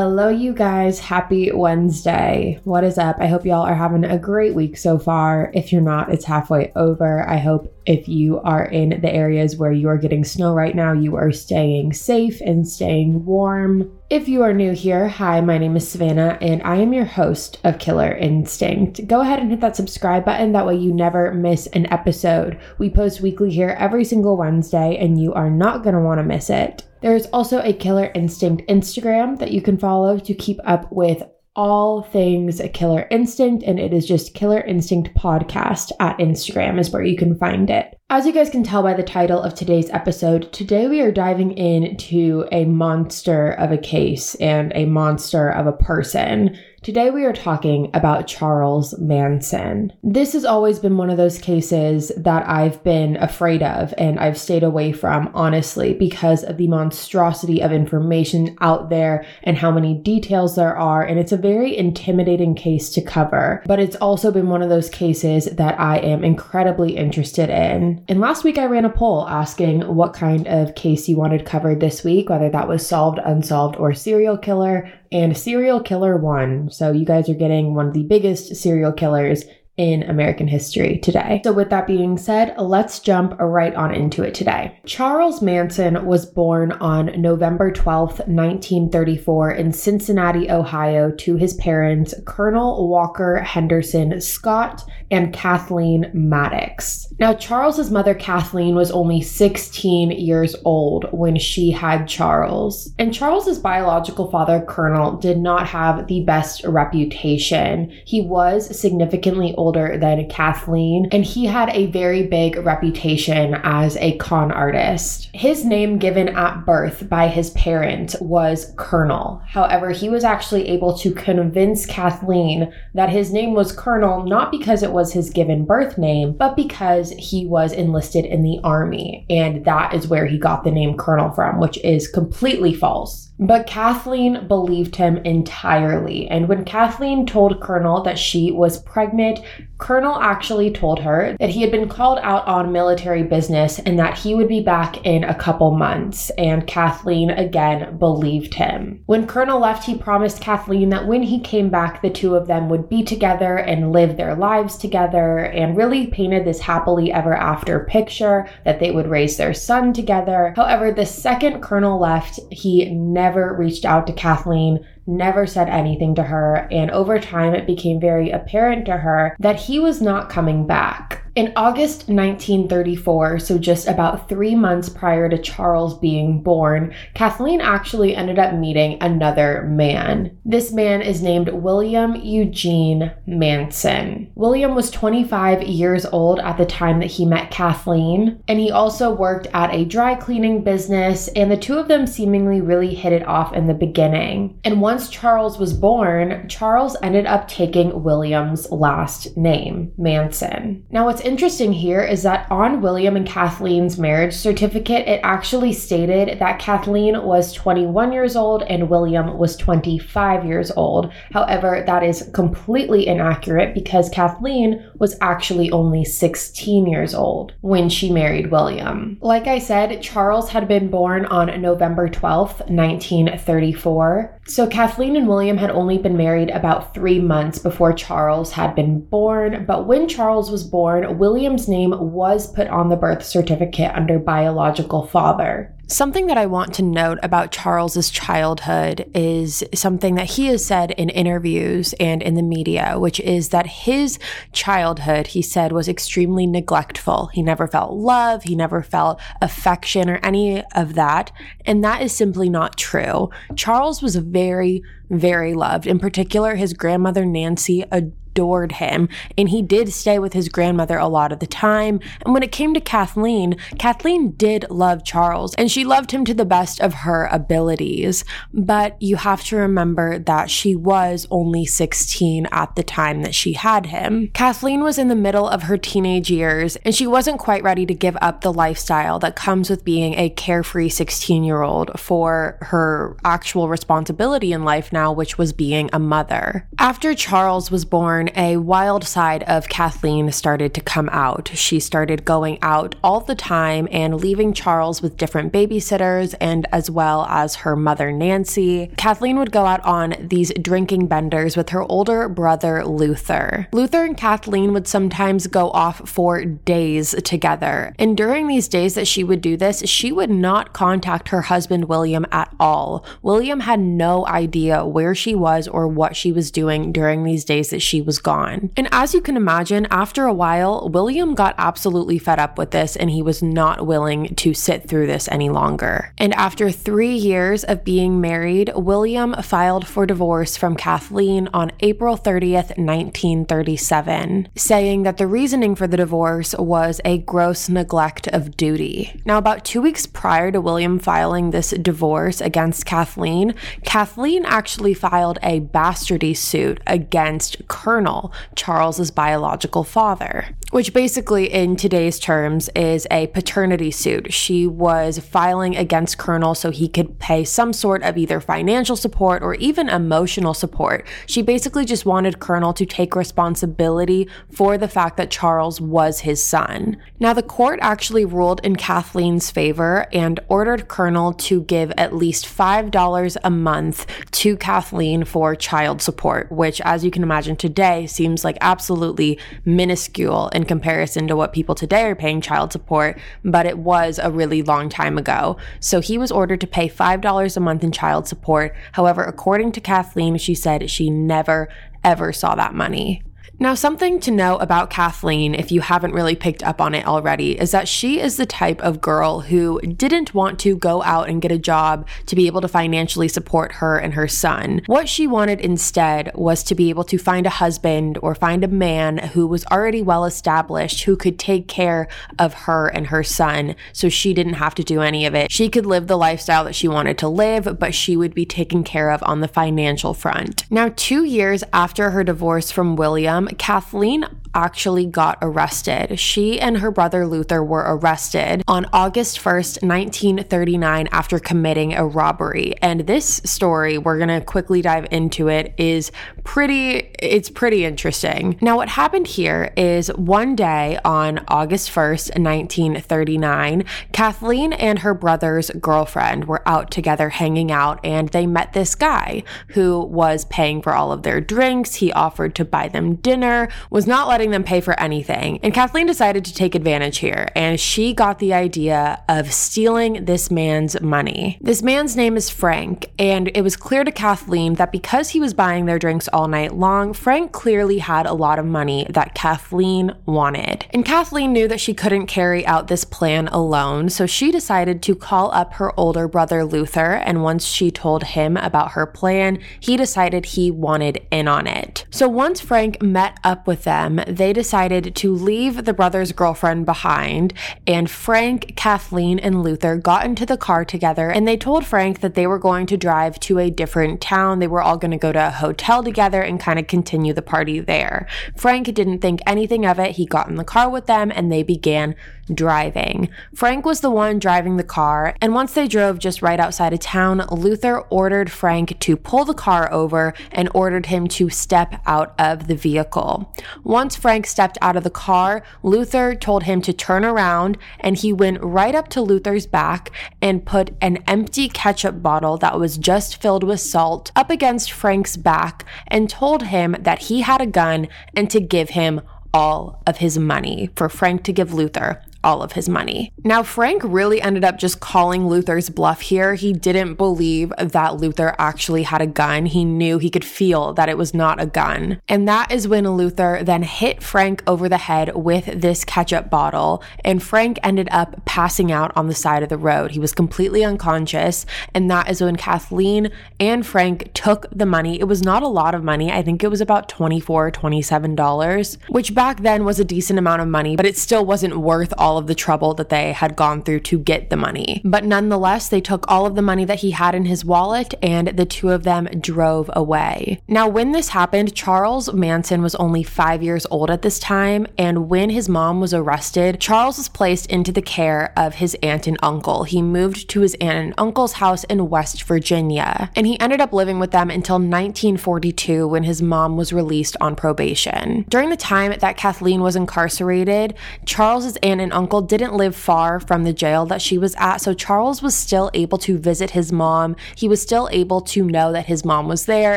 Hello, you guys. Happy Wednesday. What is up? I hope y'all are having a great week so far. If you're not, it's halfway over. I hope if you are in the areas where you are getting snow right now, you are staying safe and staying warm. If you are new here, hi, my name is Savannah and I am your host of Killer Instinct. Go ahead and hit that subscribe button, that way you never miss an episode. We post weekly here every single Wednesday and you are not going to want to miss it. There's also a Killer Instinct Instagram that you can follow to keep up with all things Killer Instinct, and it is just Killer Instinct Podcast at Instagram, is where you can find it. As you guys can tell by the title of today's episode, today we are diving into a monster of a case and a monster of a person. Today we are talking about Charles Manson. This has always been one of those cases that I've been afraid of and I've stayed away from, honestly, because of the monstrosity of information out there and how many details there are. And it's a very intimidating case to cover. But it's also been one of those cases that I am incredibly interested in. And last week I ran a poll asking what kind of case you wanted covered this week, whether that was solved, unsolved, or serial killer and Serial Killer 1. So you guys are getting one of the biggest serial killers in American history today. So, with that being said, let's jump right on into it today. Charles Manson was born on November 12th, 1934, in Cincinnati, Ohio, to his parents, Colonel Walker Henderson Scott and Kathleen Maddox. Now, Charles's mother, Kathleen, was only 16 years old when she had Charles. And Charles's biological father, Colonel, did not have the best reputation. He was significantly older older than Kathleen, and he had a very big reputation as a con artist. His name given at birth by his parents was Colonel. However, he was actually able to convince Kathleen that his name was Colonel not because it was his given birth name, but because he was enlisted in the army. And that is where he got the name Colonel from, which is completely false. But Kathleen believed him entirely. And when Kathleen told Colonel that she was pregnant, Colonel actually told her that he had been called out on military business and that he would be back in a couple months. And Kathleen again believed him. When Colonel left, he promised Kathleen that when he came back, the two of them would be together and live their lives together and really painted this happily ever after picture that they would raise their son together. However, the second Colonel left, he never never reached out to Kathleen never said anything to her, and over time it became very apparent to her that he was not coming back. In August 1934, so just about three months prior to Charles being born, Kathleen actually ended up meeting another man. This man is named William Eugene Manson. William was 25 years old at the time that he met Kathleen, and he also worked at a dry cleaning business, and the two of them seemingly really hit it off in the beginning. And one once Charles was born, Charles ended up taking William's last name, Manson. Now, what's interesting here is that on William and Kathleen's marriage certificate, it actually stated that Kathleen was 21 years old and William was 25 years old. However, that is completely inaccurate because Kathleen was actually only 16 years old when she married William. Like I said, Charles had been born on November 12th, 1934. So Kathleen and William had only been married about three months before Charles had been born, but when Charles was born, William's name was put on the birth certificate under biological father. Something that I want to note about Charles's childhood is something that he has said in interviews and in the media, which is that his childhood, he said, was extremely neglectful. He never felt love, he never felt affection or any of that. And that is simply not true. Charles was very, very loved. In particular, his grandmother Nancy adored him, and he did stay with his grandmother a lot of the time. And when it came to Kathleen, Kathleen did love Charles, and she loved him to the best of her abilities. But you have to remember that she was only 16 at the time that she had him. Kathleen was in the middle of her teenage years, and she wasn't quite ready to give up the lifestyle that comes with being a carefree 16 year old for her actual responsibility in life now, which was being a mother. After Charles was born, a wild side of Kathleen started to come out. She started going out all the time and leaving Charles with different babysitters and as well as her mother, Nancy. Kathleen would go out on these drinking benders with her older brother, Luther. Luther and Kathleen would sometimes go off for days together. And during these days that she would do this, she would not contact her husband, William, at all. William had no idea where she was or what she was doing during these days that she was gone. And as you can imagine, after a while, William got absolutely fed up with this and he was not willing to sit through this any longer. And after three years of being married, William filed for divorce from Kathleen on April 30th, 1937, saying that the reasoning for the divorce was a gross neglect of duty. Now, about two weeks prior to William filing this divorce against Kathleen, Kathleen actually filed a bastardy suit against Colonel, Charles's biological father, which basically, in today's terms, is a paternity suit. She was filing against Colonel so he could pay some sort of either financial support or even emotional support. She basically just wanted Colonel to take responsibility for the fact that Charles was his son. Now, the court actually ruled in Kathleen's favor and ordered Colonel to give at least $5 a month to Kathleen for child support, which, as you can imagine today, seems like absolutely minuscule in comparison to what people today are paying child support, but it was a really long time ago. So he was ordered to pay $5 a month in child support. However, according to Kathleen, she said she never, ever saw that money. Now, something to know about Kathleen, if you haven't really picked up on it already, is that she is the type of girl who didn't want to go out and get a job to be able to financially support her and her son. What she wanted instead was to be able to find a husband or find a man who was already well established, who could take care of her and her son so she didn't have to do any of it. She could live the lifestyle that she wanted to live, but she would be taken care of on the financial front. Now, two years after her divorce from William, Kathleen actually got arrested. She and her brother Luther were arrested on August 1st, 1939, after committing a robbery. And this story, we're going to quickly dive into it, is pretty, it's pretty interesting. Now, what happened here is one day on August 1st, 1939, Kathleen and her brother's girlfriend were out together hanging out, and they met this guy who was paying for all of their drinks. He offered to buy them dinner, was not letting them pay for anything. And Kathleen decided to take advantage here, and she got the idea of stealing this man's money. This man's name is Frank, and it was clear to Kathleen that because he was buying their drinks all night long, Frank clearly had a lot of money that Kathleen wanted. And Kathleen knew that she couldn't carry out this plan alone, so she decided to call up her older brother Luther, and once she told him about her plan, he decided he wanted in on it. So once Frank met up with them, they decided to leave the brother's girlfriend behind, and Frank, Kathleen, and Luther got into the car together and they told Frank that they were going to drive to a different town. They were all going to go to a hotel together and kind of continue the party there. Frank didn't think anything of it. He got in the car with them and they began driving. Frank was the one driving the car, and once they drove just right outside of town, Luther ordered Frank to pull the car over and ordered him to step out of the vehicle. Once Frank stepped out of the car, Luther told him to turn around, and he went right up to Luther's back and put an empty ketchup bottle that was just filled with salt up against Frank's back and told him that he had a gun and to give him all of his money for Frank to give Luther all of his money. Now, Frank really ended up just calling Luther's bluff here. He didn't believe that Luther actually had a gun. He knew he could feel that it was not a gun. And that is when Luther then hit Frank over the head with this ketchup bottle, and Frank ended up passing out on the side of the road. He was completely unconscious, and that is when Kathleen and Frank took the money. It was not a lot of money. I think it was about $24, $27, which back then was a decent amount of money, but it still wasn't worth all all of the trouble that they had gone through to get the money. But nonetheless, they took all of the money that he had in his wallet and the two of them drove away. Now, when this happened, Charles Manson was only five years old at this time, and when his mom was arrested, Charles was placed into the care of his aunt and uncle. He moved to his aunt and uncle's house in West Virginia, and he ended up living with them until 1942 when his mom was released on probation. During the time that Kathleen was incarcerated, Charles's aunt and uncle didn't live far from the jail that she was at, so Charles was still able to visit his mom. He was still able to know that his mom was there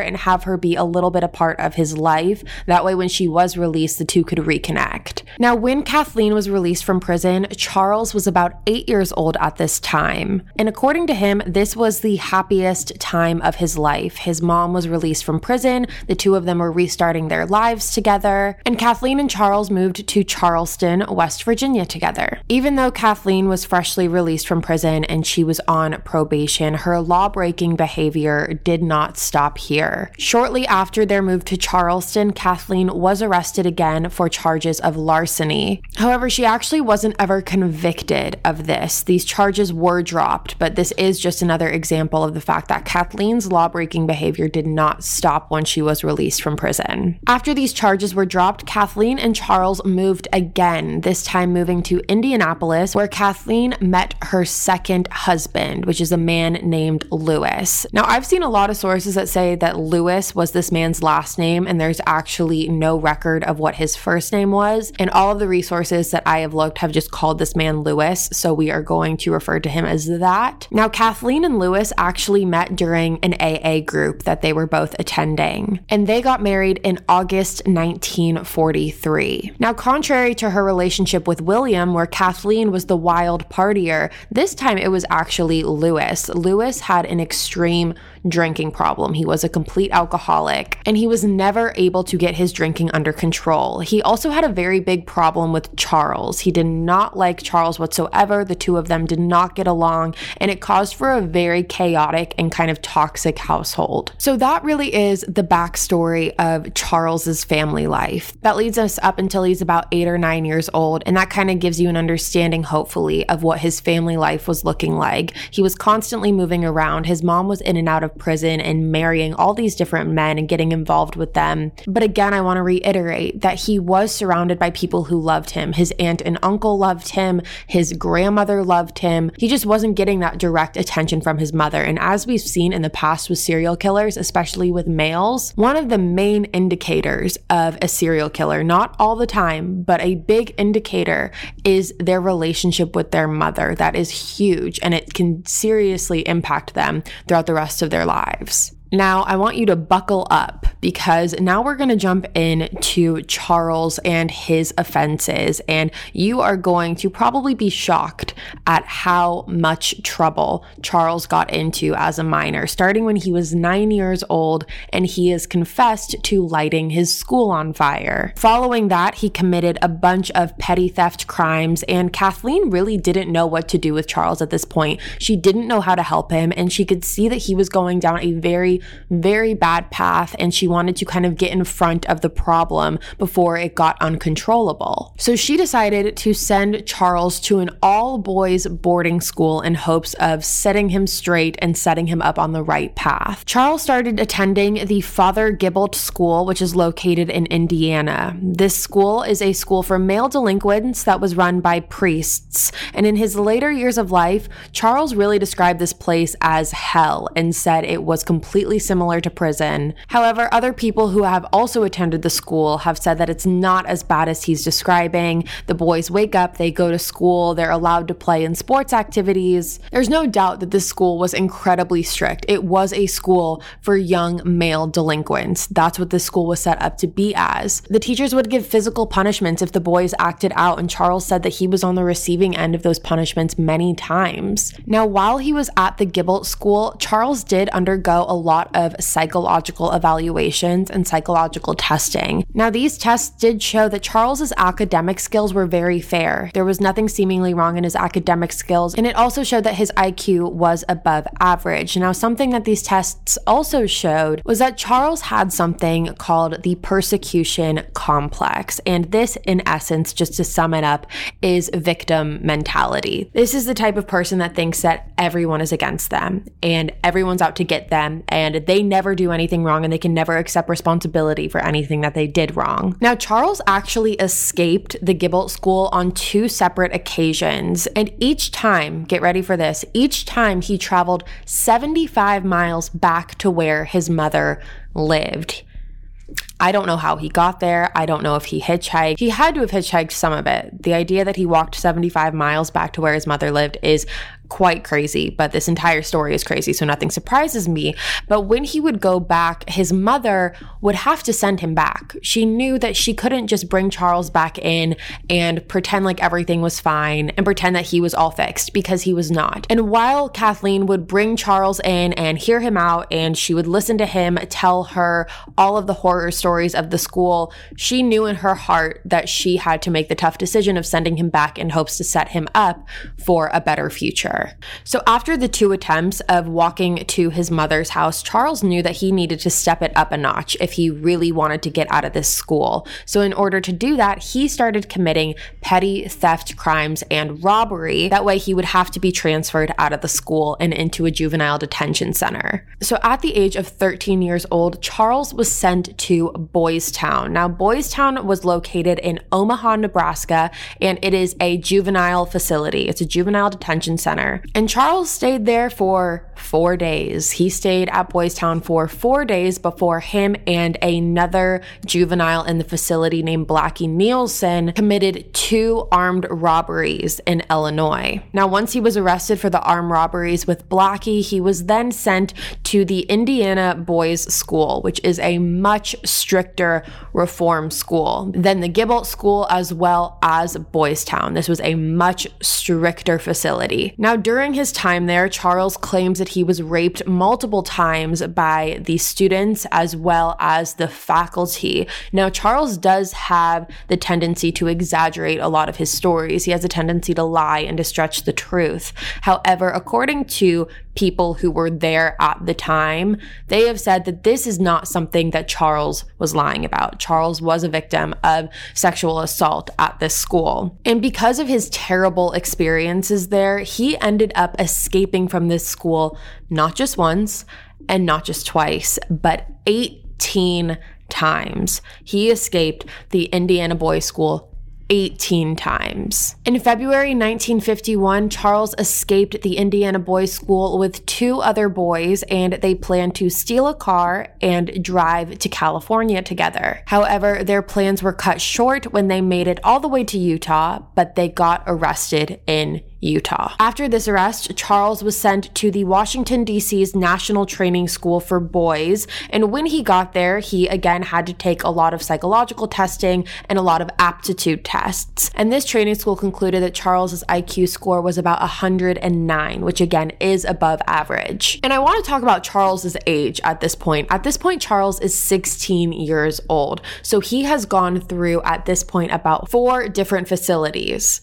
and have her be a little bit a part of his life. That way, when she was released, the two could reconnect. Now, when Kathleen was released from prison, Charles was about eight years old at this time. And according to him, this was the happiest time of his life. His mom was released from prison, the two of them were restarting their lives together, and Kathleen and Charles moved to Charleston, West Virginia together. Even though Kathleen was freshly released from prison and she was on probation, her law breaking behavior did not stop here. Shortly after their move to Charleston, Kathleen was arrested again for charges of larceny. However, she actually wasn't ever convicted of this. These charges were dropped, but this is just another example of the fact that Kathleen's law breaking behavior did not stop when she was released from prison. After these charges were dropped, Kathleen and Charles moved again, this time moving to Indianapolis, where Kathleen met her second husband, which is a man named Lewis. Now, I've seen a lot of sources that say that Lewis was this man's last name, and there's actually no record of what his first name was. And all of the resources that I have looked have just called this man Lewis, so we are going to refer to him as that. Now, Kathleen and Lewis actually met during an AA group that they were both attending, and they got married in August 1943. Now, contrary to her relationship with William, where Kathleen was the wild partier, this time it was actually Lewis. Lewis had an extreme drinking problem. He was a complete alcoholic and he was never able to get his drinking under control. He also had a very big problem with Charles. He did not like Charles whatsoever. The two of them did not get along and it caused for a very chaotic and kind of toxic household. So that really is the backstory of Charles's family life. That leads us up until he's about eight or nine years old and that kind of gives you an understanding, hopefully, of what his family life was looking like. He was constantly moving around. His mom was in and out of prison and marrying all these different men and getting involved with them. But again, I want to reiterate that he was surrounded by people who loved him. His aunt and uncle loved him, his grandmother loved him. He just wasn't getting that direct attention from his mother. And as we've seen in the past with serial killers, especially with males, one of the main indicators of a serial killer, not all the time, but a big indicator is their relationship with their mother. That is huge and it can seriously impact them throughout the rest of their lives. Now, I want you to buckle up because now we're going to jump into Charles and his offenses, and you are going to probably be shocked at how much trouble Charles got into as a minor, starting when he was nine years old, and he has confessed to lighting his school on fire. Following that, he committed a bunch of petty theft crimes, and Kathleen really didn't know what to do with Charles at this point. She didn't know how to help him, and she could see that he was going down a very very bad path and she wanted to kind of get in front of the problem before it got uncontrollable. So she decided to send Charles to an all boys boarding school in hopes of setting him straight and setting him up on the right path. Charles started attending the Father Gibault School, which is located in Indiana. This school is a school for male delinquents that was run by priests. And in his later years of life, Charles really described this place as hell and said it was completely completely similar to prison. However, other people who have also attended the school have said that it's not as bad as he's describing. The boys wake up, they go to school, they're allowed to play in sports activities. There's no doubt that this school was incredibly strict. It was a school for young male delinquents. That's what this school was set up to be as. The teachers would give physical punishments if the boys acted out, and Charles said that he was on the receiving end of those punishments many times. Now, while he was at the Gibault school, Charles did undergo a lot of psychological evaluations and psychological testing. Now, these tests did show that Charles's academic skills were very fair. There was nothing seemingly wrong in his academic skills, and it also showed that his IQ was above average. Now, something that these tests also showed was that Charles had something called the persecution complex. And this, in essence, just to sum it up, is victim mentality. This is the type of person that thinks that everyone is against them and everyone's out to get them and they never do anything wrong and they can never accept responsibility for anything that they did wrong. Now, Charles actually escaped the Gibault School on two separate occasions. And each time, get ready for this, each time he traveled 75 miles back to where his mother lived. I don't know how he got there. I don't know if he hitchhiked. He had to have hitchhiked some of it. The idea that he walked 75 miles back to where his mother lived is quite crazy, but this entire story is crazy, so nothing surprises me. But when he would go back, his mother would have to send him back. She knew that she couldn't just bring Charles back in and pretend like everything was fine and pretend that he was all fixed because he was not. And while Kathleen would bring Charles in and hear him out, and she would listen to him tell her all of the horror stories of the school, she knew in her heart that she had to make the tough decision of sending him back in hopes to set him up for a better future. So, after the two attempts of walking to his mother's house, Charles knew that he needed to step it up a notch if he really wanted to get out of this school. So, in order to do that, he started committing petty theft crimes and robbery. That way, he would have to be transferred out of the school and into a juvenile detention center. So, at the age of 13 years old, Charles was sent to Boys Town. Now, Boys Town was located in Omaha, Nebraska, and it is a juvenile facility. It's a juvenile detention center. And Charles stayed there for four days. He stayed at Boys Town for four days before him and another juvenile in the facility named Blackie Nielsen committed two armed robberies in Illinois. Now, once he was arrested for the armed robberies with Blackie, he was then sent to the Indiana Boys School, which is a much stricter reform school than the Gibault School as well as Boys Town. This was a much stricter facility. Now, during his time there, Charles claims that he was raped multiple times by the students as well as the faculty. Now, Charles does have the tendency to exaggerate a lot of his stories. He has a tendency to lie and to stretch the truth. However, according to people who were there at the time, they have said that this is not something that Charles was lying about. Charles was a victim of sexual assault at this school. And because of his terrible experiences there, he ended up escaping from this school not just once and not just twice, but 18 times. He escaped the Indiana Boys School 18 times. In February 1951, Charles escaped the Indiana Boys School with two other boys and they planned to steal a car and drive to California together. However, their plans were cut short when they made it all the way to Utah, but they got arrested in Utah. After this arrest, Charles was sent to the Washington, D.C.'s National Training School for Boys. And when he got there, he again had to take a lot of psychological testing and a lot of aptitude tests. And this training school concluded that Charles's IQ score was about 109, which again is above average. And I want to talk about Charles's age at this point. At this point, Charles is 16 years old. So he has gone through at this point about four different facilities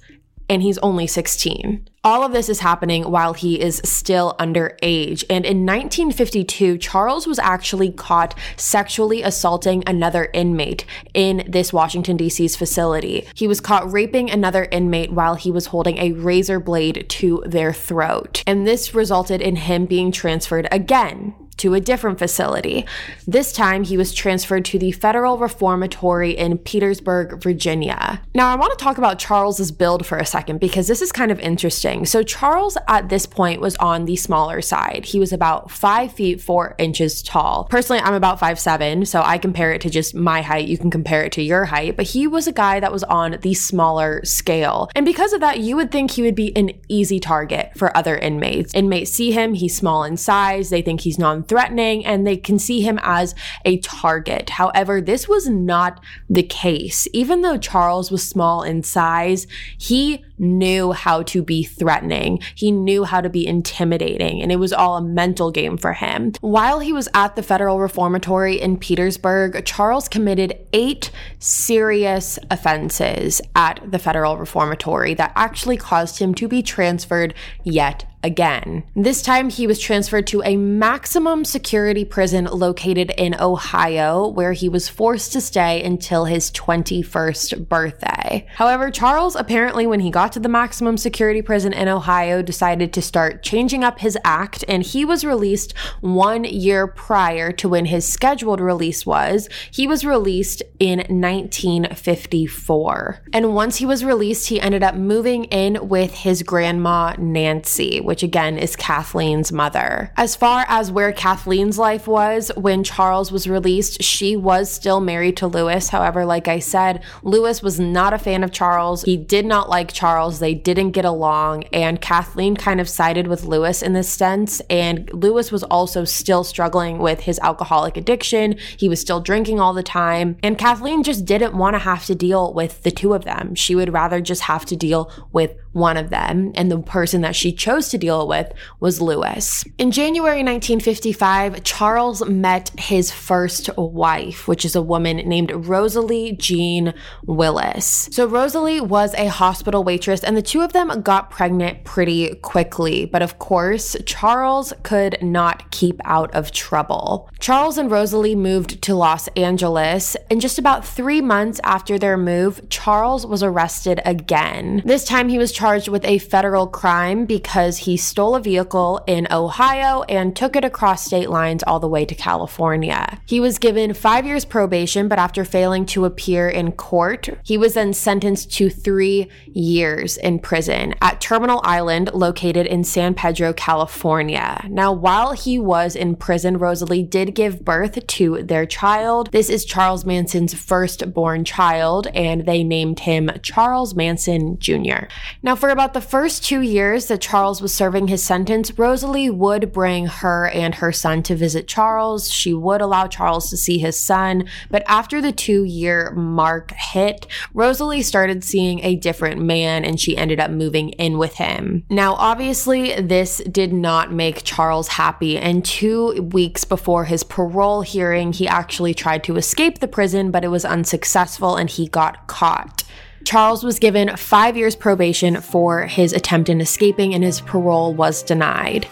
and he's only 16. All of this is happening while he is still underage. And in 1952, Charles was actually caught sexually assaulting another inmate in this Washington, D.C.'s facility. He was caught raping another inmate while he was holding a razor blade to their throat. And this resulted in him being transferred again to a different facility. This time, he was transferred to the Federal Reformatory in Petersburg, Virginia. Now, I want to talk about Charles's build for a second because this is kind of interesting. So, Charles at this point was on the smaller side. He was about five feet four inches tall. Personally, I'm about five seven, so I compare it to just my height. You can compare it to your height, but he was a guy that was on the smaller scale. And because of that, you would think he would be an easy target for other inmates. Inmates see him, he's small in size, they think he's non threatening and they can see him as a target. However, this was not the case. Even though Charles was small in size, he knew how to be threatening. He knew how to be intimidating, and it was all a mental game for him. While he was at the Federal Reformatory in Petersburg, Charles committed eight serious offenses at the Federal Reformatory that actually caused him to be transferred yet again. This time he was transferred to a maximum security prison located in Ohio, where he was forced to stay until his 21st birthday. However, Charles apparently, when he got to the maximum security prison in Ohio, decided to start changing up his act, and he was released one year prior to when his scheduled release was. He was released in 1954. And once he was released, he ended up moving in with his grandma, Nancy which again is Kathleen's mother. As far as where Kathleen's life was when Charles was released, she was still married to Lewis. However, like I said, Lewis was not a fan of Charles. He did not like Charles. They didn't get along, and Kathleen kind of sided with Lewis in this sense. And Lewis was also still struggling with his alcoholic addiction. He was still drinking all the time, and Kathleen just didn't want to have to deal with the two of them. She would rather just have to deal with one of them, and the person that she chose to deal with was Lewis. In January 1955, Charles met his first wife, which is a woman named Rosalie Jean Willis. So, Rosalie was a hospital waitress, and the two of them got pregnant pretty quickly. But of course, Charles could not keep out of trouble. Charles and Rosalie moved to Los Angeles, and just about three months after their move, Charles was arrested again. This time he was charged with a federal crime because he stole a vehicle in Ohio and took it across state lines all the way to California. He was given five years probation, but after failing to appear in court, he was then sentenced to three years in prison at Terminal Island, located in San Pedro, California. Now, while he was in prison, Rosalie did give birth to their child. This is Charles Manson's firstborn child, and they named him Charles Manson Jr. Now, for about the first two years that Charles was serving his sentence, Rosalie would bring her and her son to visit Charles. She would allow Charles to see his son. But after the two year mark hit, Rosalie started seeing a different man and she ended up moving in with him. Now, obviously, this did not make Charles happy. And two weeks before his parole hearing, he actually tried to escape the prison, but it was unsuccessful and he got caught. Charles was given five years probation for his attempt in escaping, and his parole was denied.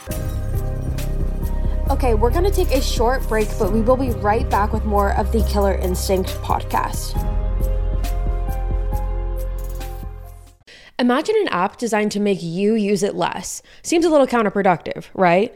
Okay, we're gonna take a short break, but we will be right back with more of the Killer Instinct podcast. Imagine an app designed to make you use it less. Seems a little counterproductive, right?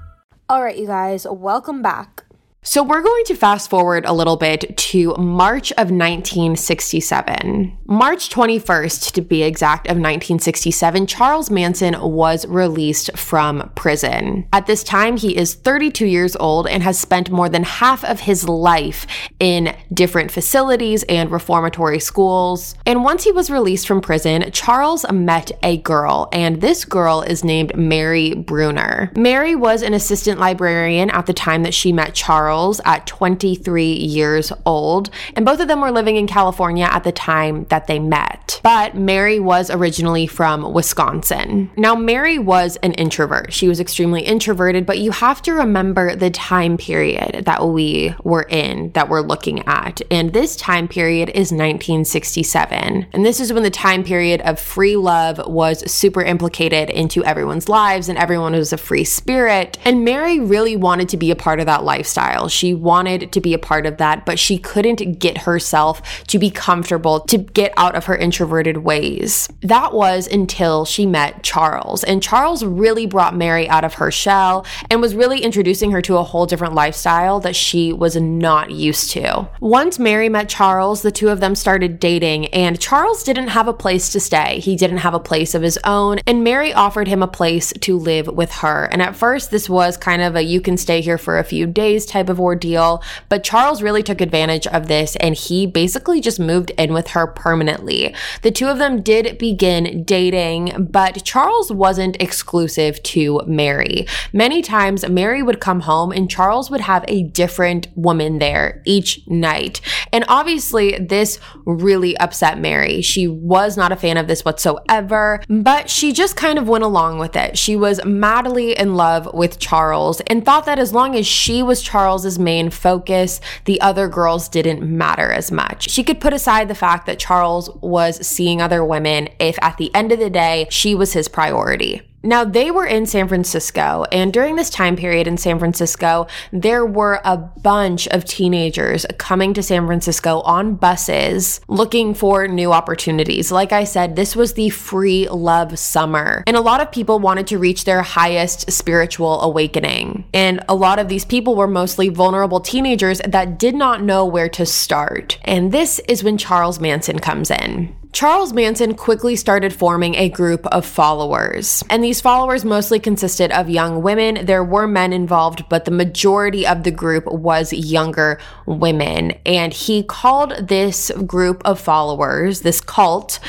All right, you guys, welcome back. So, we're going to fast forward a little bit to March of 1967. March 21st, to be exact, of 1967, Charles Manson was released from prison. At this time, he is 32 years old and has spent more than half of his life in different facilities and reformatory schools. And once he was released from prison, Charles met a girl, and this girl is named Mary Brunner. Mary was an assistant librarian at the time that she met Charles Charles at 23 years old, and both of them were living in California at the time that they met. But Mary was originally from Wisconsin. Now, Mary was an introvert. She was extremely introverted, but you have to remember the time period that we were in, that we're looking at. And this time period is 1967. And this is when the time period of free love was super implicated into everyone's lives and everyone was a free spirit. And Mary really wanted to be a part of that lifestyle. She wanted to be a part of that, but she couldn't get herself to be comfortable to get out of her introverted ways. That was until she met Charles. And Charles really brought Mary out of her shell and was really introducing her to a whole different lifestyle that she was not used to. Once Mary met Charles, the two of them started dating, and Charles didn't have a place to stay. He didn't have a place of his own, and Mary offered him a place to live with her. And at first, this was kind of a you can stay here for a few days type of ordeal, but Charles really took advantage of this and he basically just moved in with her permanently. The two of them did begin dating, but Charles wasn't exclusive to Mary. Many times, Mary would come home and Charles would have a different woman there each night. And obviously, this really upset Mary. She was not a fan of this whatsoever, but she just kind of went along with it. She was madly in love with Charles and thought that as long as she was Charles's main focus, the other girls didn't matter as much. She could put aside the fact that Charles was seeing other women if at the end of the day, she was his priority. Now, they were in San Francisco, and during this time period in San Francisco, there were a bunch of teenagers coming to San Francisco on buses looking for new opportunities. Like I said, this was the free love summer, and a lot of people wanted to reach their highest spiritual awakening. And a lot of these people were mostly vulnerable teenagers that did not know where to start. And this is when Charles Manson comes in. Charles Manson quickly started forming a group of followers, and these followers mostly consisted of young women. There were men involved, but the majority of the group was younger women. And he called this group of followers, this cult,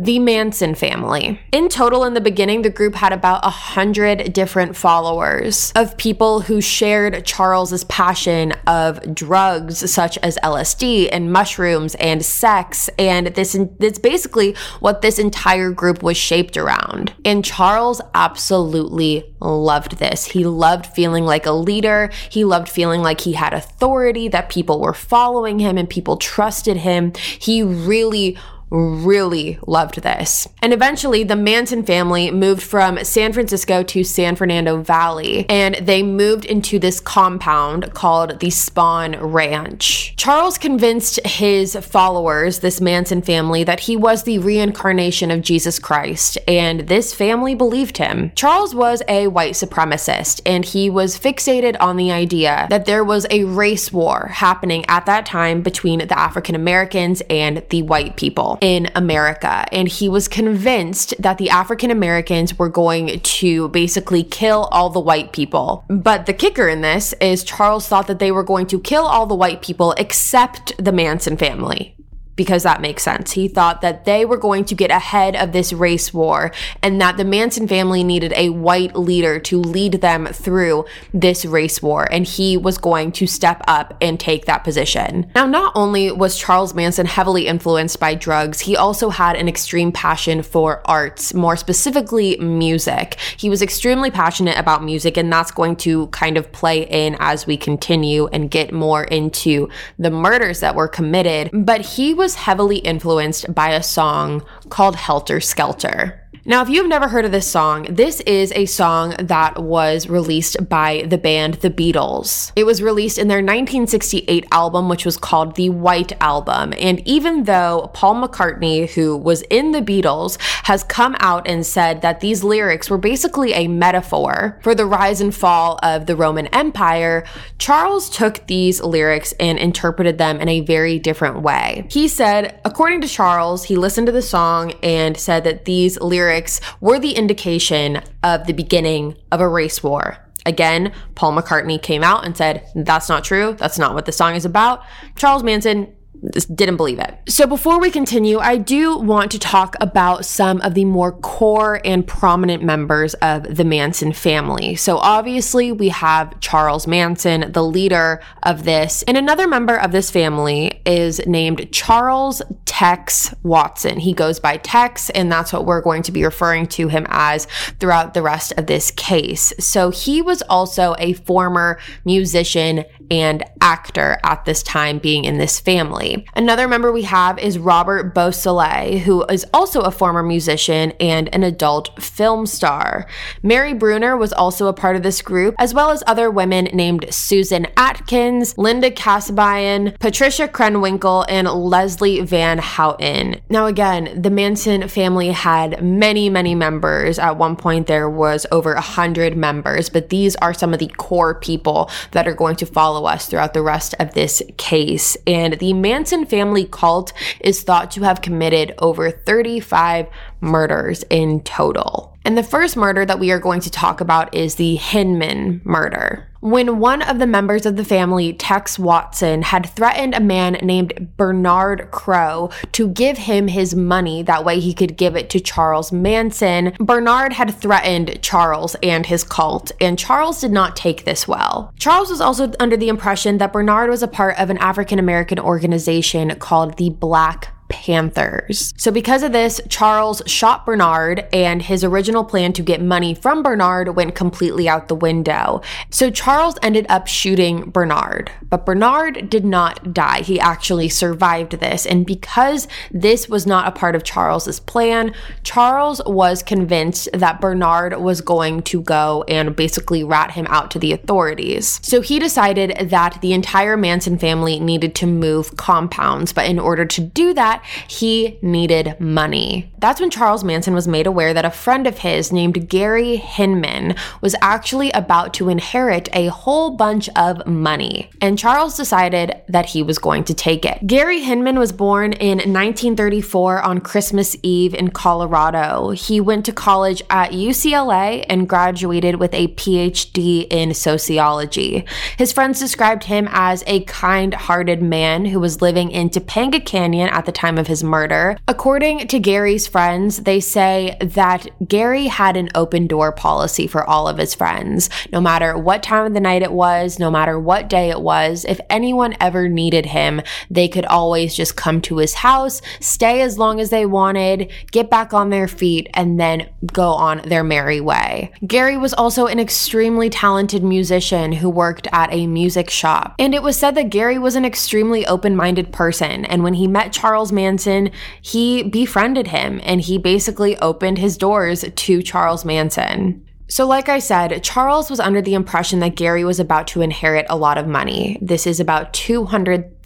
the Manson family. In total, in the beginning, the group had about a hundred different followers of people who shared Charles's passion of drugs such as LSD and mushrooms and sex. And this, this basically what this entire group was shaped around. And Charles absolutely loved this. He loved feeling like a leader. He loved feeling like he had authority, that people were following him and people trusted him. He really really loved this. And eventually, the Manson family moved from San Francisco to San Fernando Valley, and they moved into this compound called the Spahn Ranch. Charles convinced his followers, this Manson family, that he was the reincarnation of Jesus Christ, and this family believed him. Charles was a white supremacist, and he was fixated on the idea that there was a race war happening at that time between the African Americans and the white people in America. And he was convinced that the African Americans were going to basically kill all the white people. But the kicker in this is Charles thought that they were going to kill all the white people except the Manson family because that makes sense. He thought that they were going to get ahead of this race war and that the Manson family needed a white leader to lead them through this race war. And he was going to step up and take that position. Now, not only was Charles Manson heavily influenced by drugs, he also had an extreme passion for arts, more specifically music. He was extremely passionate about music, and that's going to kind of play in as we continue and get more into the murders that were committed. But he was was heavily influenced by a song called Helter Skelter. Now, if you've never heard of this song, this is a song that was released by the band The Beatles. It was released in their 1968 album, which was called The White Album. And even though Paul McCartney, who was in The Beatles, has come out and said that these lyrics were basically a metaphor for the rise and fall of the Roman Empire, Charles took these lyrics and interpreted them in a very different way. He said, according to Charles, he listened to the song and said that these lyrics lyrics were the indication of the beginning of a race war. Again, Paul McCartney came out and said, That's not true. That's not what the song is about. Charles Manson just didn't believe it. So before we continue, I do want to talk about some of the more core and prominent members of the Manson family. So obviously we have Charles Manson, the leader of this, and another member of this family is named Charles Tex Watson. He goes by Tex, and that's what we're going to be referring to him as throughout the rest of this case. So he was also a former musician and actor at this time being in this family. Another member we have is Robert Beausoleil, who is also a former musician and an adult film star. Mary Brunner was also a part of this group, as well as other women named Susan Atkins, Linda Kasabian, Patricia Krenwinkel, and Leslie Van Houten. Now, again, the Manson family had many, many members. At one point, there was over a hundred members, but these are some of the core people that are going to follow us throughout the rest of this case. And the Manson family cult is thought to have committed over 35 murders in total. And the first murder that we are going to talk about is the Hinman murder. When one of the members of the family, Tex Watson, had threatened a man named Bernard Crowe to give him his money, that way he could give it to Charles Manson, Bernard had threatened Charles and his cult, and Charles did not take this well. Charles was also under the impression that Bernard was a part of an African American organization called the Black Panthers. So, because of this, Charles shot Bernard, and his original plan to get money from Bernard went completely out the window. So, Charles ended up shooting Bernard, but Bernard did not die. He actually survived this. And because this was not a part of Charles's plan, Charles was convinced that Bernard was going to go and basically rat him out to the authorities. So, he decided that the entire Manson family needed to move compounds, but in order to do that, he needed money. That's when Charles Manson was made aware that a friend of his named Gary Hinman was actually about to inherit a whole bunch of money. And Charles decided that he was going to take it. Gary Hinman was born in 1934 on Christmas Eve in Colorado. He went to college at UCLA and graduated with a PhD in sociology. His friends described him as a kind hearted man who was living in Topanga Canyon at the time time of his murder. According to Gary's friends, they say that Gary had an open door policy for all of his friends. No matter what time of the night it was, no matter what day it was, if anyone ever needed him, they could always just come to his house, stay as long as they wanted, get back on their feet, and then go on their merry way. Gary was also an extremely talented musician who worked at a music shop. And it was said that Gary was an extremely open minded person. And when he met Charles Manson, he befriended him and he basically opened his doors to Charles Manson. So, like I said, Charles was under the impression that Gary was about to inherit a lot of money. This is about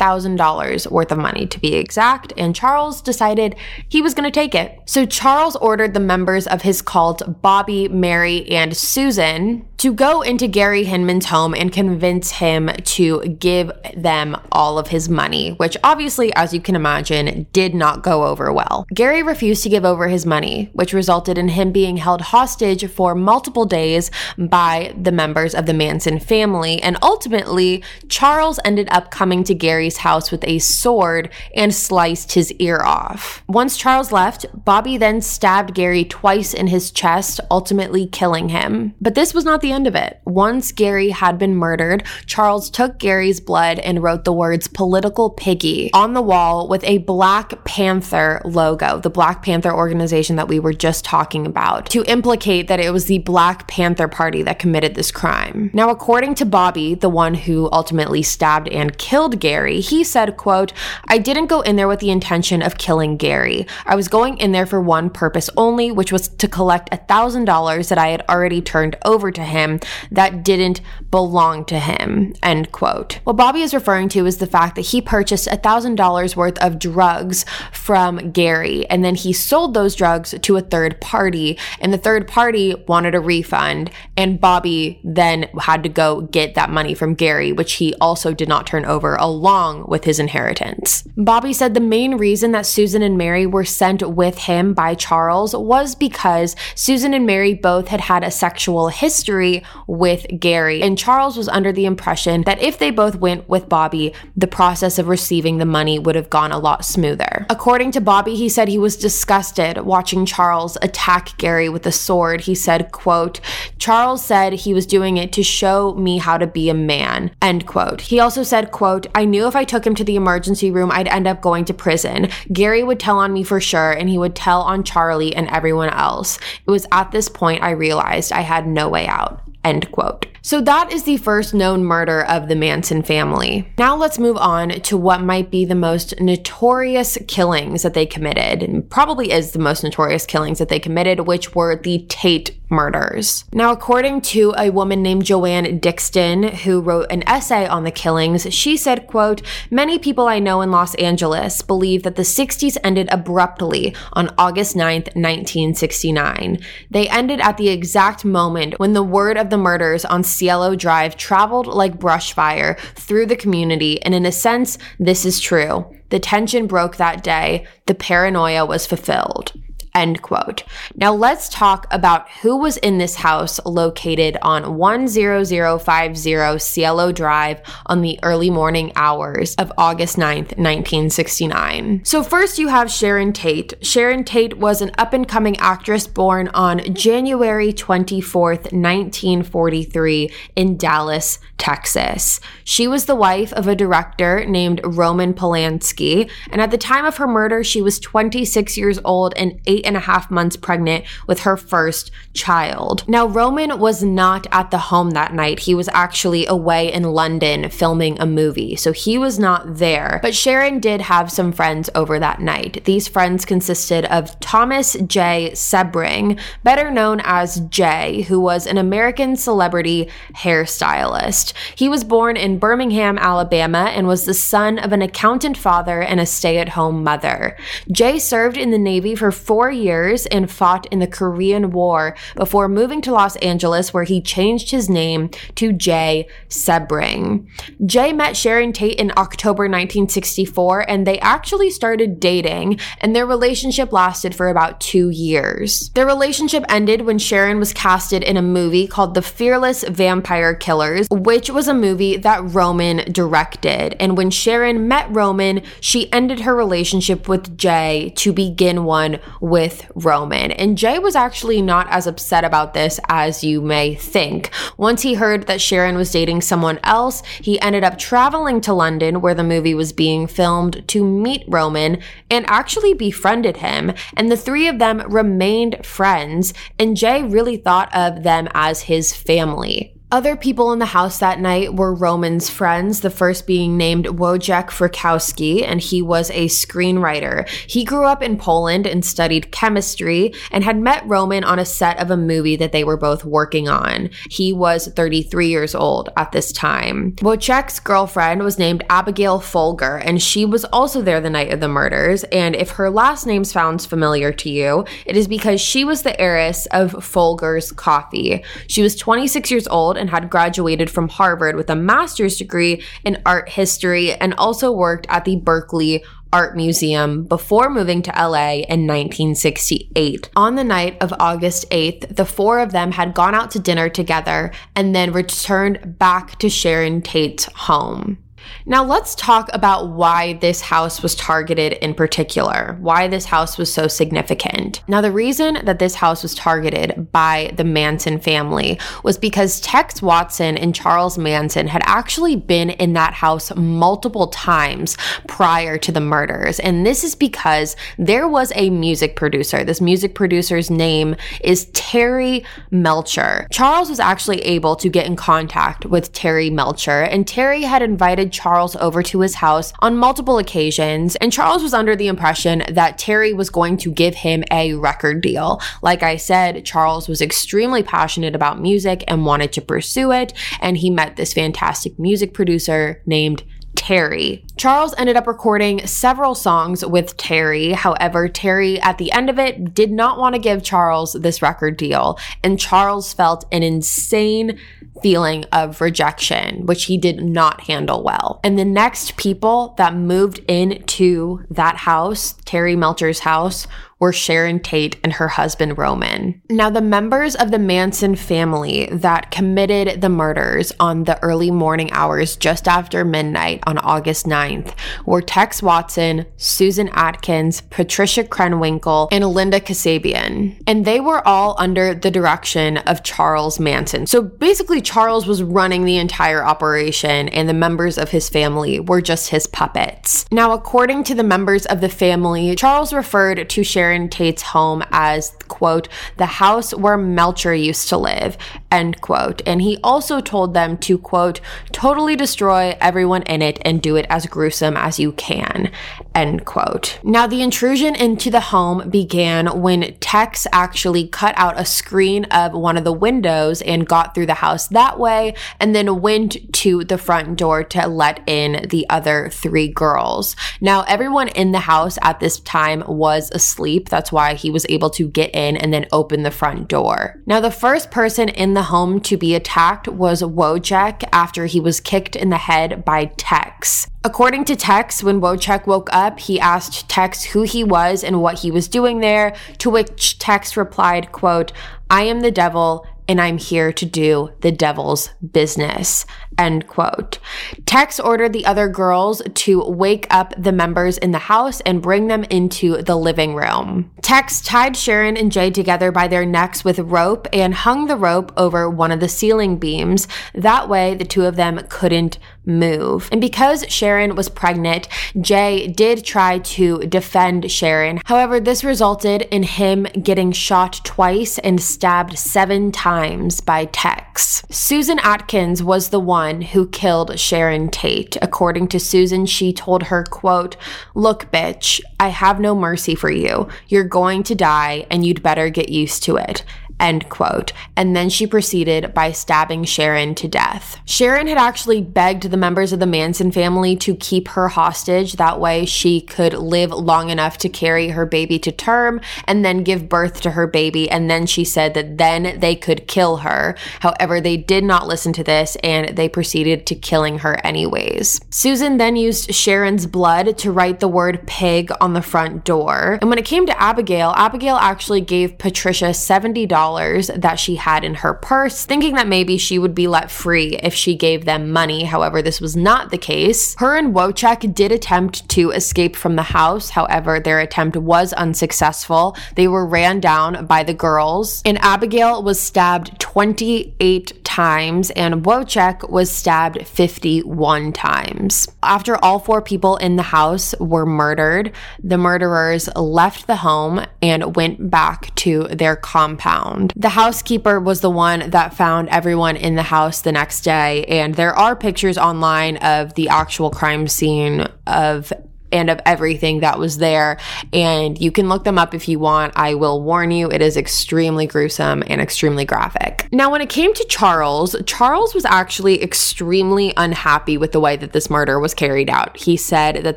$200,000 worth of money to be exact, and Charles decided he was going to take it. So, Charles ordered the members of his cult, Bobby, Mary, and Susan, to go into Gary Hinman's home and convince him to give them all of his money, which obviously, as you can imagine, did not go over well. Gary refused to give over his money, which resulted in him being held hostage for multiple days by the members of the Manson family. And ultimately, Charles ended up coming to Gary's house with a sword and sliced his ear off. Once Charles left, Bobby then stabbed Gary twice in his chest, ultimately killing him. But this was not the end of it. Once Gary had been murdered, Charles took Gary's blood and wrote the words political piggy on the wall with a Black Panther logo, the Black Panther organization that we were just talking about, to implicate that it was the Black Panther Party that committed this crime. Now, according to Bobby, the one who ultimately stabbed and killed Gary, he said, quote, I didn't go in there with the intention of killing Gary. I was going in there for one purpose only, which was to collect a thousand dollars that I had already turned over to him him that didn't belong to him, end quote. What Bobby is referring to is the fact that he purchased a $1,000 worth of drugs from Gary, and then he sold those drugs to a third party, and the third party wanted a refund, and Bobby then had to go get that money from Gary, which he also did not turn over, along with his inheritance. Bobby said the main reason that Susan and Mary were sent with him by Charles was because Susan and Mary both had had a sexual history with Gary, and Charles was under the impression that if they both went with Bobby, the process of receiving the money would have gone a lot smoother. According to Bobby, he said he was disgusted watching Charles attack Gary with a sword. He said, quote, Charles said he was doing it to show me how to be a man, end quote. He also said, quote, I knew if I took him to the emergency room, I'd end up going to prison. Gary would tell on me for sure, and he would tell on Charlie and everyone else. It was at this point I realized I had no way out. End quote. So that is the first known murder of the Manson family. Now let's move on to what might be the most notorious killings that they committed, and probably is the most notorious killings that they committed, which were the Tate murders. Now, according to a woman named Joan Didion, who wrote an essay on the killings, she said, quote, Many people I know in Los Angeles believe that the 60s ended abruptly on August 9th, 1969. They ended at the exact moment when the word of the murders on Cielo Drive traveled like brush fire through the community, and in a sense, this is true. The tension broke that day. The paranoia was fulfilled. End quote. Now let's talk about who was in this house located on 10050 Cielo Drive on the early morning hours of August 9th, 1969. So first you have Sharon Tate. Sharon Tate was an up and coming actress born on January 24th, 1943 in Dallas, Texas. She was the wife of a director named Roman Polanski, and at the time of her murder, she was 26 years old and eight and a half months pregnant with her first child. Now, Roman was not at the home that night. He was actually away in London filming a movie, so he was not there. But Sharon did have some friends over that night. These friends consisted of Thomas J. Sebring, better known as Jay, who was an American celebrity hairstylist. He was born in Birmingham, Alabama, and was the son of an accountant father and a stay at home mother. Jay served in the Navy for four years and fought in the Korean War before moving to Los Angeles, where he changed his name to Jay Sebring. Jay met Sharon Tate in October 1964, and they actually started dating, and their relationship lasted for about two years. Their relationship ended when Sharon was casted in a movie called The Fearless Vampire Killers, which was a movie that Roman directed. And when Sharon met Roman, she ended her relationship with Jay to begin one with Roman. And Jay was actually not as upset about this as you may think. Once he heard that Sharon was dating someone else, he ended up traveling to London where the movie was being filmed to meet Roman and actually befriended him. And the three of them remained friends, and Jay really thought of them as his family. Other people in the house that night were Roman's friends, the first being named Wojciech Frykowski, and he was a screenwriter. He grew up in Poland and studied chemistry and had met Roman on a set of a movie that they were both working on. He was 33 years old at this time. Wojciech's girlfriend was named Abigail Folger, and she was also there the night of the murders. And if her last name sounds familiar to you, it is because she was the heiress of Folger's Coffee. She was 26 years old and had graduated from Harvard with a master's degree in art history and also worked at the Berkeley Art Museum before moving to LA in 1968. On the night of August 8th, the four of them had gone out to dinner together and then returned back to Sharon Tate's home. Now, let's talk about why this house was targeted in particular, why this house was so significant. Now, the reason that this house was targeted by the Manson family was because Tex Watson and Charles Manson had actually been in that house multiple times prior to the murders. And this is because there was a music producer. This music producer's name is Terry Melcher. Charles was actually able to get in contact with Terry Melcher, and Terry had invited Charles over to his house on multiple occasions, and Charles was under the impression that Terry was going to give him a record deal. Like I said, Charles was extremely passionate about music and wanted to pursue it, and he met this fantastic music producer named Terry. Charles ended up recording several songs with Terry. However, Terry, at the end of it, did not want to give Charles this record deal. And Charles felt an insane feeling of rejection, which he did not handle well. And the next people that moved into that house, Terry Melcher's house, were Sharon Tate and her husband Roman. Now, the members of the Manson family that committed the murders on the early morning hours just after midnight on August 9th were Tex Watson, Susan Atkins, Patricia Krenwinkel, and Linda Kasabian. And they were all under the direction of Charles Manson. So basically, Charles was running the entire operation, and the members of his family were just his puppets. Now, according to the members of the family, Charles referred to Sharon Sharon Tate's home as, quote, the house where Melcher used to live, end quote. And he also told them to, quote, totally destroy everyone in it and do it as gruesome as you can, end quote. Now, the intrusion into the home began when Tex actually cut out a screen of one of the windows and got through the house that way, and then went to the front door to let in the other three girls. Now, everyone in the house at this time was asleep that's why he was able to get in and then open the front door. Now, the first person in the home to be attacked was Wojciech after he was kicked in the head by Tex. According to Tex, when Wojciech woke up, he asked Tex who he was and what he was doing there, to which Tex replied, quote, I am the devil and I'm here to do the devil's business. End quote. Tex ordered the other girls to wake up the members in the house and bring them into the living room. Tex tied Sharon and Jay together by their necks with rope and hung the rope over one of the ceiling beams. That way, the two of them couldn't move. And because Sharon was pregnant, Jay did try to defend Sharon. However, this resulted in him getting shot twice and stabbed seven times by Tex. Susan Atkins was the one who killed Sharon Tate. According to Susan, she told her, quote, Look, bitch, I have no mercy for you. You're going to die and you'd better get used to it. End quote. And then she proceeded by stabbing Sharon to death. Sharon had actually begged the members of the Manson family to keep her hostage. That way she could live long enough to carry her baby to term and then give birth to her baby. And then she said that then they could kill her. However, they did not listen to this and they proceeded to killing her anyways. Susan then used Sharon's blood to write the word pig on the front door. And when it came to Abigail, Abigail actually gave Patricia $70 that she had in her purse, thinking that maybe she would be let free if she gave them money. However, this was not the case. Her and Wojciech did attempt to escape from the house. However, their attempt was unsuccessful. They were ran down by the girls, and Abigail was stabbed 28 times, and Wojciech was stabbed 51 times. After all four people in the house were murdered, the murderers left the home and went back to their compound. The housekeeper was the one that found everyone in the house the next day, and there are pictures online of the actual crime scene of and of everything that was there. And you can look them up if you want. I will warn you, it is extremely gruesome and extremely graphic. Now, when it came to Charles, Charles was actually extremely unhappy with the way that this murder was carried out. He said that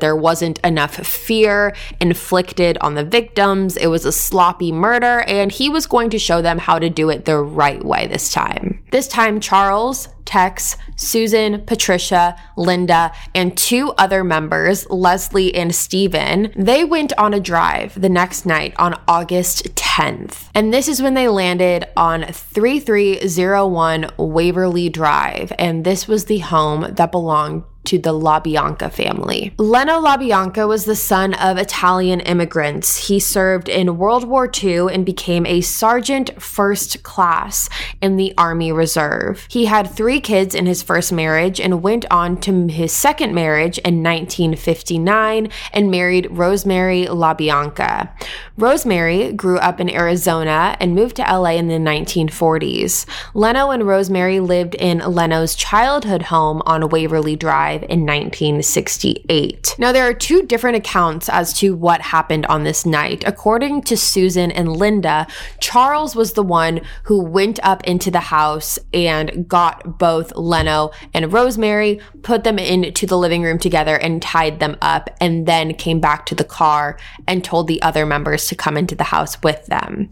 there wasn't enough fear inflicted on the victims, it was a sloppy murder, and he was going to show them how to do it the right way this time. This time, Charles Tex, Susan, Patricia, Linda, and two other members, Leslie and Stephen, they went on a drive the next night on August 10th. And this is when they landed on 3301 Waverly Drive. And this was the home that belonged to the LaBianca family. Leno LaBianca was the son of Italian immigrants. He served in World War II and became a sergeant first class in the Army Reserve. He had three kids in his first marriage and went on to his second marriage in 1959 and married Rosemary LaBianca. Rosemary grew up in Arizona and moved to LA in the 1940s. Leno and Rosemary lived in Leno's childhood home on Waverly Drive alive in 1968. Now, there are two different accounts as to what happened on this night. According to Susan and Linda, Charles was the one who went up into the house and got both Leno and Rosemary, put them into the living room together, and tied them up, and then came back to the car and told the other members to come into the house with them.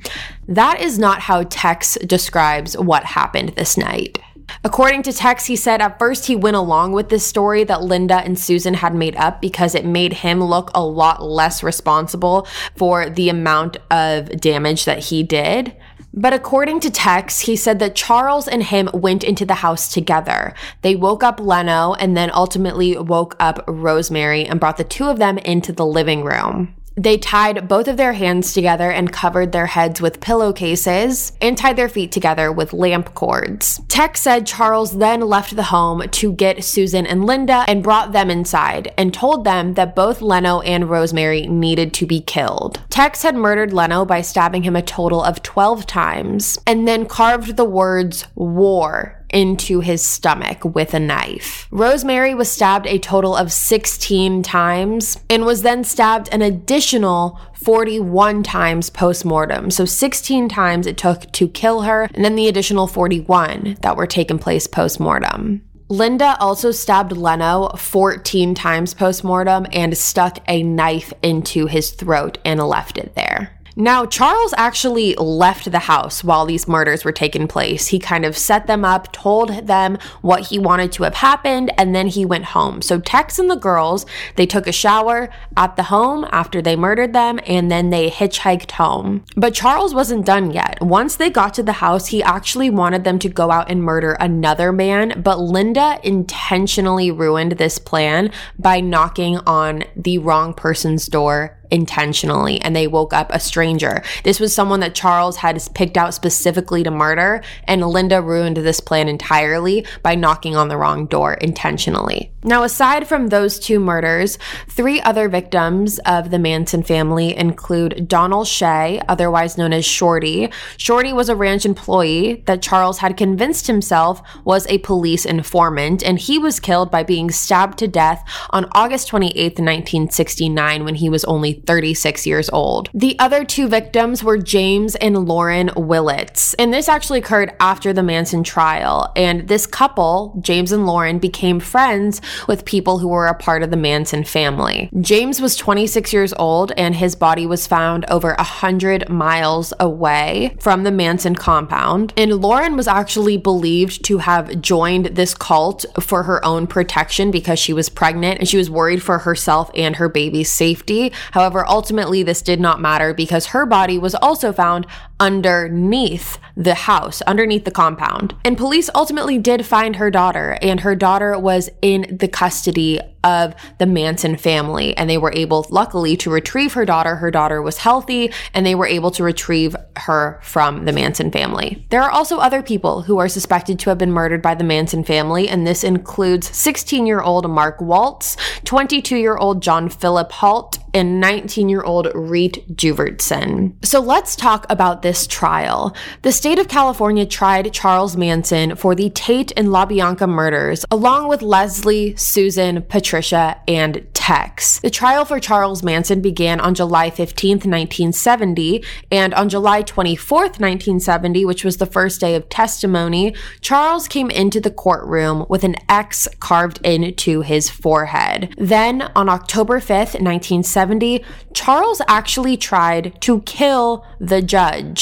That is not how Tex describes what happened this night. According to Tex, he said at first he went along with this story that Linda and Susan had made up because it made him look a lot less responsible for the amount of damage that he did. But according to Tex, he said that Charles and him went into the house together. They woke up Leno and then ultimately woke up Rosemary and brought the two of them into the living room. They tied both of their hands together and covered their heads with pillowcases and tied their feet together with lamp cords. Tex said Charles then left the home to get Susan and Linda and brought them inside and told them that both Leno and Rosemary needed to be killed. Tex had murdered Leno by stabbing him a total of 12 times and then carved the words war into his stomach with a knife. Rosemary was stabbed a total of 16 times and was then stabbed an additional 41 times post mortem. So 16 times it took to kill her, and then the additional 41 that were taken place post mortem. Linda also stabbed Leno 14 times post mortem and stuck a knife into his throat and left it there. Now, Charles actually left the house while these murders were taking place. He kind of set them up, told them what he wanted to have happened, and then he went home. So, Tex and the girls, they took a shower at the home after they murdered them, and then they hitchhiked home. But Charles wasn't done yet. Once they got to the house, he actually wanted them to go out and murder another man, but Linda intentionally ruined this plan by knocking on the wrong person's door intentionally and they woke up a stranger. This was someone that Charles had picked out specifically to murder, and Linda ruined this plan entirely by knocking on the wrong door intentionally. Now, aside from those two murders, three other victims of the Manson family include Donald Shea, otherwise known as Shorty. Shorty was a ranch employee that Charles had convinced himself was a police informant, and he was killed by being stabbed to death on August 28, 1969, when he was only 36 years old. The other two victims were James and Lauren Willits, and this actually occurred after the Manson trial. And this couple, James and Lauren, became friends with people who were a part of the Manson family. James was 26 years old, and his body was found over 100 miles away from the Manson compound. And Lauren was actually believed to have joined this cult for her own protection because she was pregnant and she was worried for herself and her baby's safety. However, However, ultimately, this did not matter because her body was also found underneath the house, underneath the compound. And police ultimately did find her daughter, and her daughter was in the custody of the Manson family. And they were able, luckily, to retrieve her daughter. Her daughter was healthy, and they were able to retrieve her from the Manson family. There are also other people who are suspected to have been murdered by the Manson family, and this includes 16 year old Mark Walts, 22 year old John Philip Haught, and 19 year old Reet Jurvetson. So let's talk about this trial. The state of California tried Charles Manson for the Tate and LaBianca murders, along with Leslie, Susan, Patricia, and Tex. The trial for Charles Manson began on July 15, 1970, and on July 24, 1970, which was the first day of testimony, Charles came into the courtroom with an X carved into his forehead. Then, on October 5, 1970, Charles actually tried to kill the judge.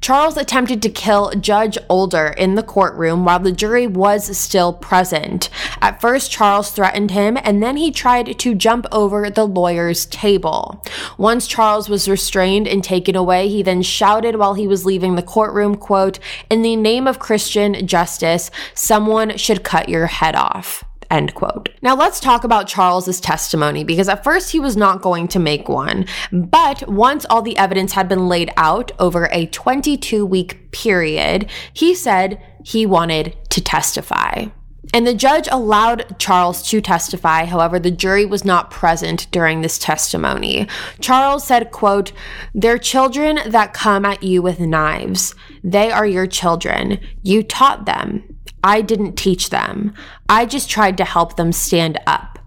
Charles attempted to kill Judge Older in the courtroom while the jury was still present. At first, Charles threatened him and then he tried to jump over the lawyer's table. Once Charles was restrained and taken away, he then shouted while he was leaving the courtroom, quote, In the name of Christian justice, someone should cut your head off. End quote. Now let's talk about Charles's testimony because at first he was not going to make one, but once all the evidence had been laid out over a 22 week period, he said he wanted to testify. And the judge allowed Charles to testify. However, the jury was not present during this testimony. Charles said, quote, They're children that come at you with knives. They are your children. You taught them. I didn't teach them. I just tried to help them stand up.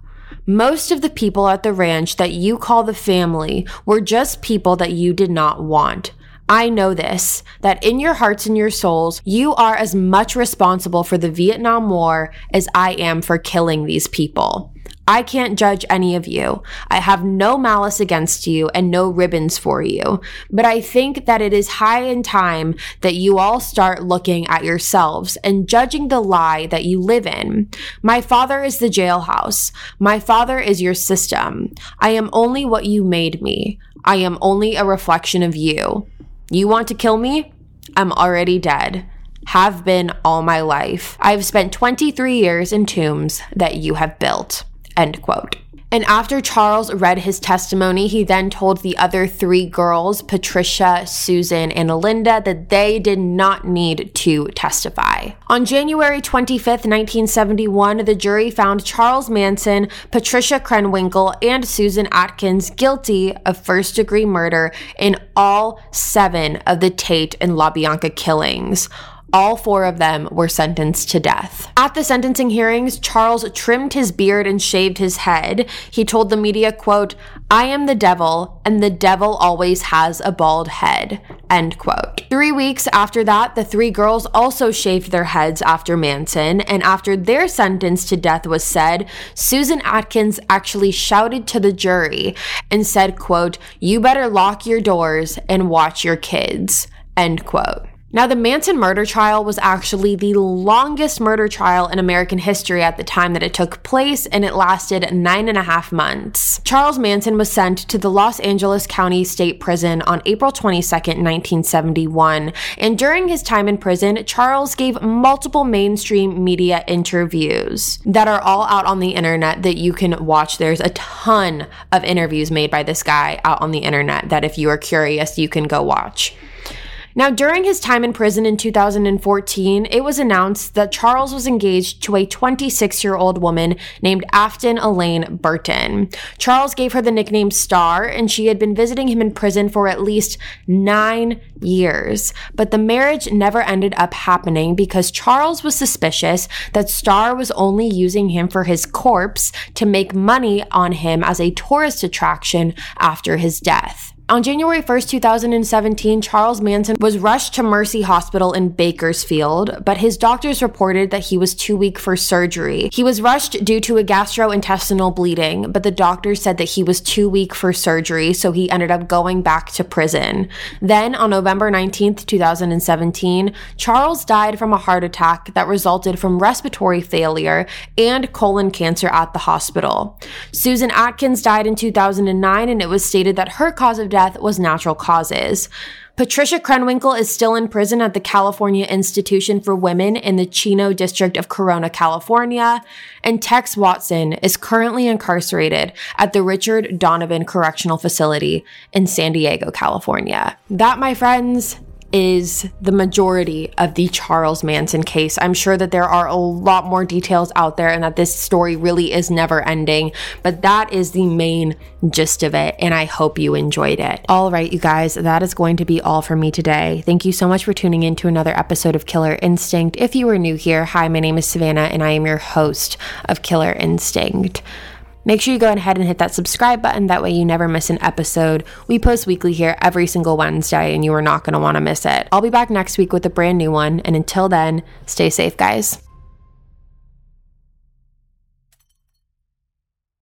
Most of the people at the ranch that you call the family were just people that you did not want. I know this, that in your hearts and your souls, you are as much responsible for the Vietnam War as I am for killing these people. I can't judge any of you. I have no malice against you and no ribbons for you. But I think that it is high in time that you all start looking at yourselves and judging the lie that you live in. My father is the jailhouse. My father is your system. I am only what you made me. I am only a reflection of you. You want to kill me? I'm already dead. Have been all my life. I've spent 23 years in tombs that you have built. End quote. And after Charles read his testimony, he then told the other three girls, Patricia, Susan, and Alinda, that they did not need to testify. On January 25th, 1971, the jury found Charles Manson, Patricia Krenwinkel, and Susan Atkins guilty of first degree murder in all seven of the Tate and LaBianca killings. All four of them were sentenced to death. At the sentencing hearings, Charles trimmed his beard and shaved his head. He told the media, quote, I am the devil, and the devil always has a bald head, end quote. Three weeks after that, the three girls also shaved their heads after Manson, and after their sentence to death was said, Susan Atkins actually shouted to the jury and said, quote, you better lock your doors and watch your kids, end quote. Now, the Manson murder trial was actually the longest murder trial in American history at the time that it took place, and it lasted nine and a half months. Charles Manson was sent to the Los Angeles County State Prison on April 22, 1971, and during his time in prison, Charles gave multiple mainstream media interviews that are all out on the internet that you can watch. There's a ton of interviews made by this guy out on the internet that if you are curious, you can go watch. Now, during his time in prison in 2014, it was announced that Charles was engaged to a 26 year old woman named Afton Elaine Burton. Charles gave her the nickname Star, and she had been visiting him in prison for at least nine years. But the marriage never ended up happening because Charles was suspicious that Star was only using him for his corpse to make money on him as a tourist attraction after his death. On January 1st, 2017, Charles Manson was rushed to Mercy Hospital in Bakersfield, but his doctors reported that he was too weak for surgery. He was rushed due to a gastrointestinal bleeding, but the doctors said that he was too weak for surgery, so he ended up going back to prison. Then, on November 19th, 2017, Charles died from a heart attack that resulted from respiratory failure and colon cancer at the hospital. Susan Atkins died in 2009, and it was stated that her cause of death death was natural causes. Patricia Krenwinkel is still in prison at the California Institution for Women in the Chino district of Corona, California, and Tex Watson is currently incarcerated at the Richard Donovan Correctional Facility in San Diego, California. That, my friends, is the majority of the Charles Manson case. I'm sure that there are a lot more details out there and that this story really is never ending, but that is the main gist of it, and I hope you enjoyed it. All right, you guys, that is going to be all for me today. Thank you so much for tuning in to another episode of Killer Instinct. If you are new here, hi, my name is Savannah, and I am your host of Killer Instinct. Make sure you go ahead and hit that subscribe button. That way, you never miss an episode. We post weekly here every single Wednesday, and you are not going to want to miss it. I'll be back next week with a brand new one. And until then, stay safe, guys.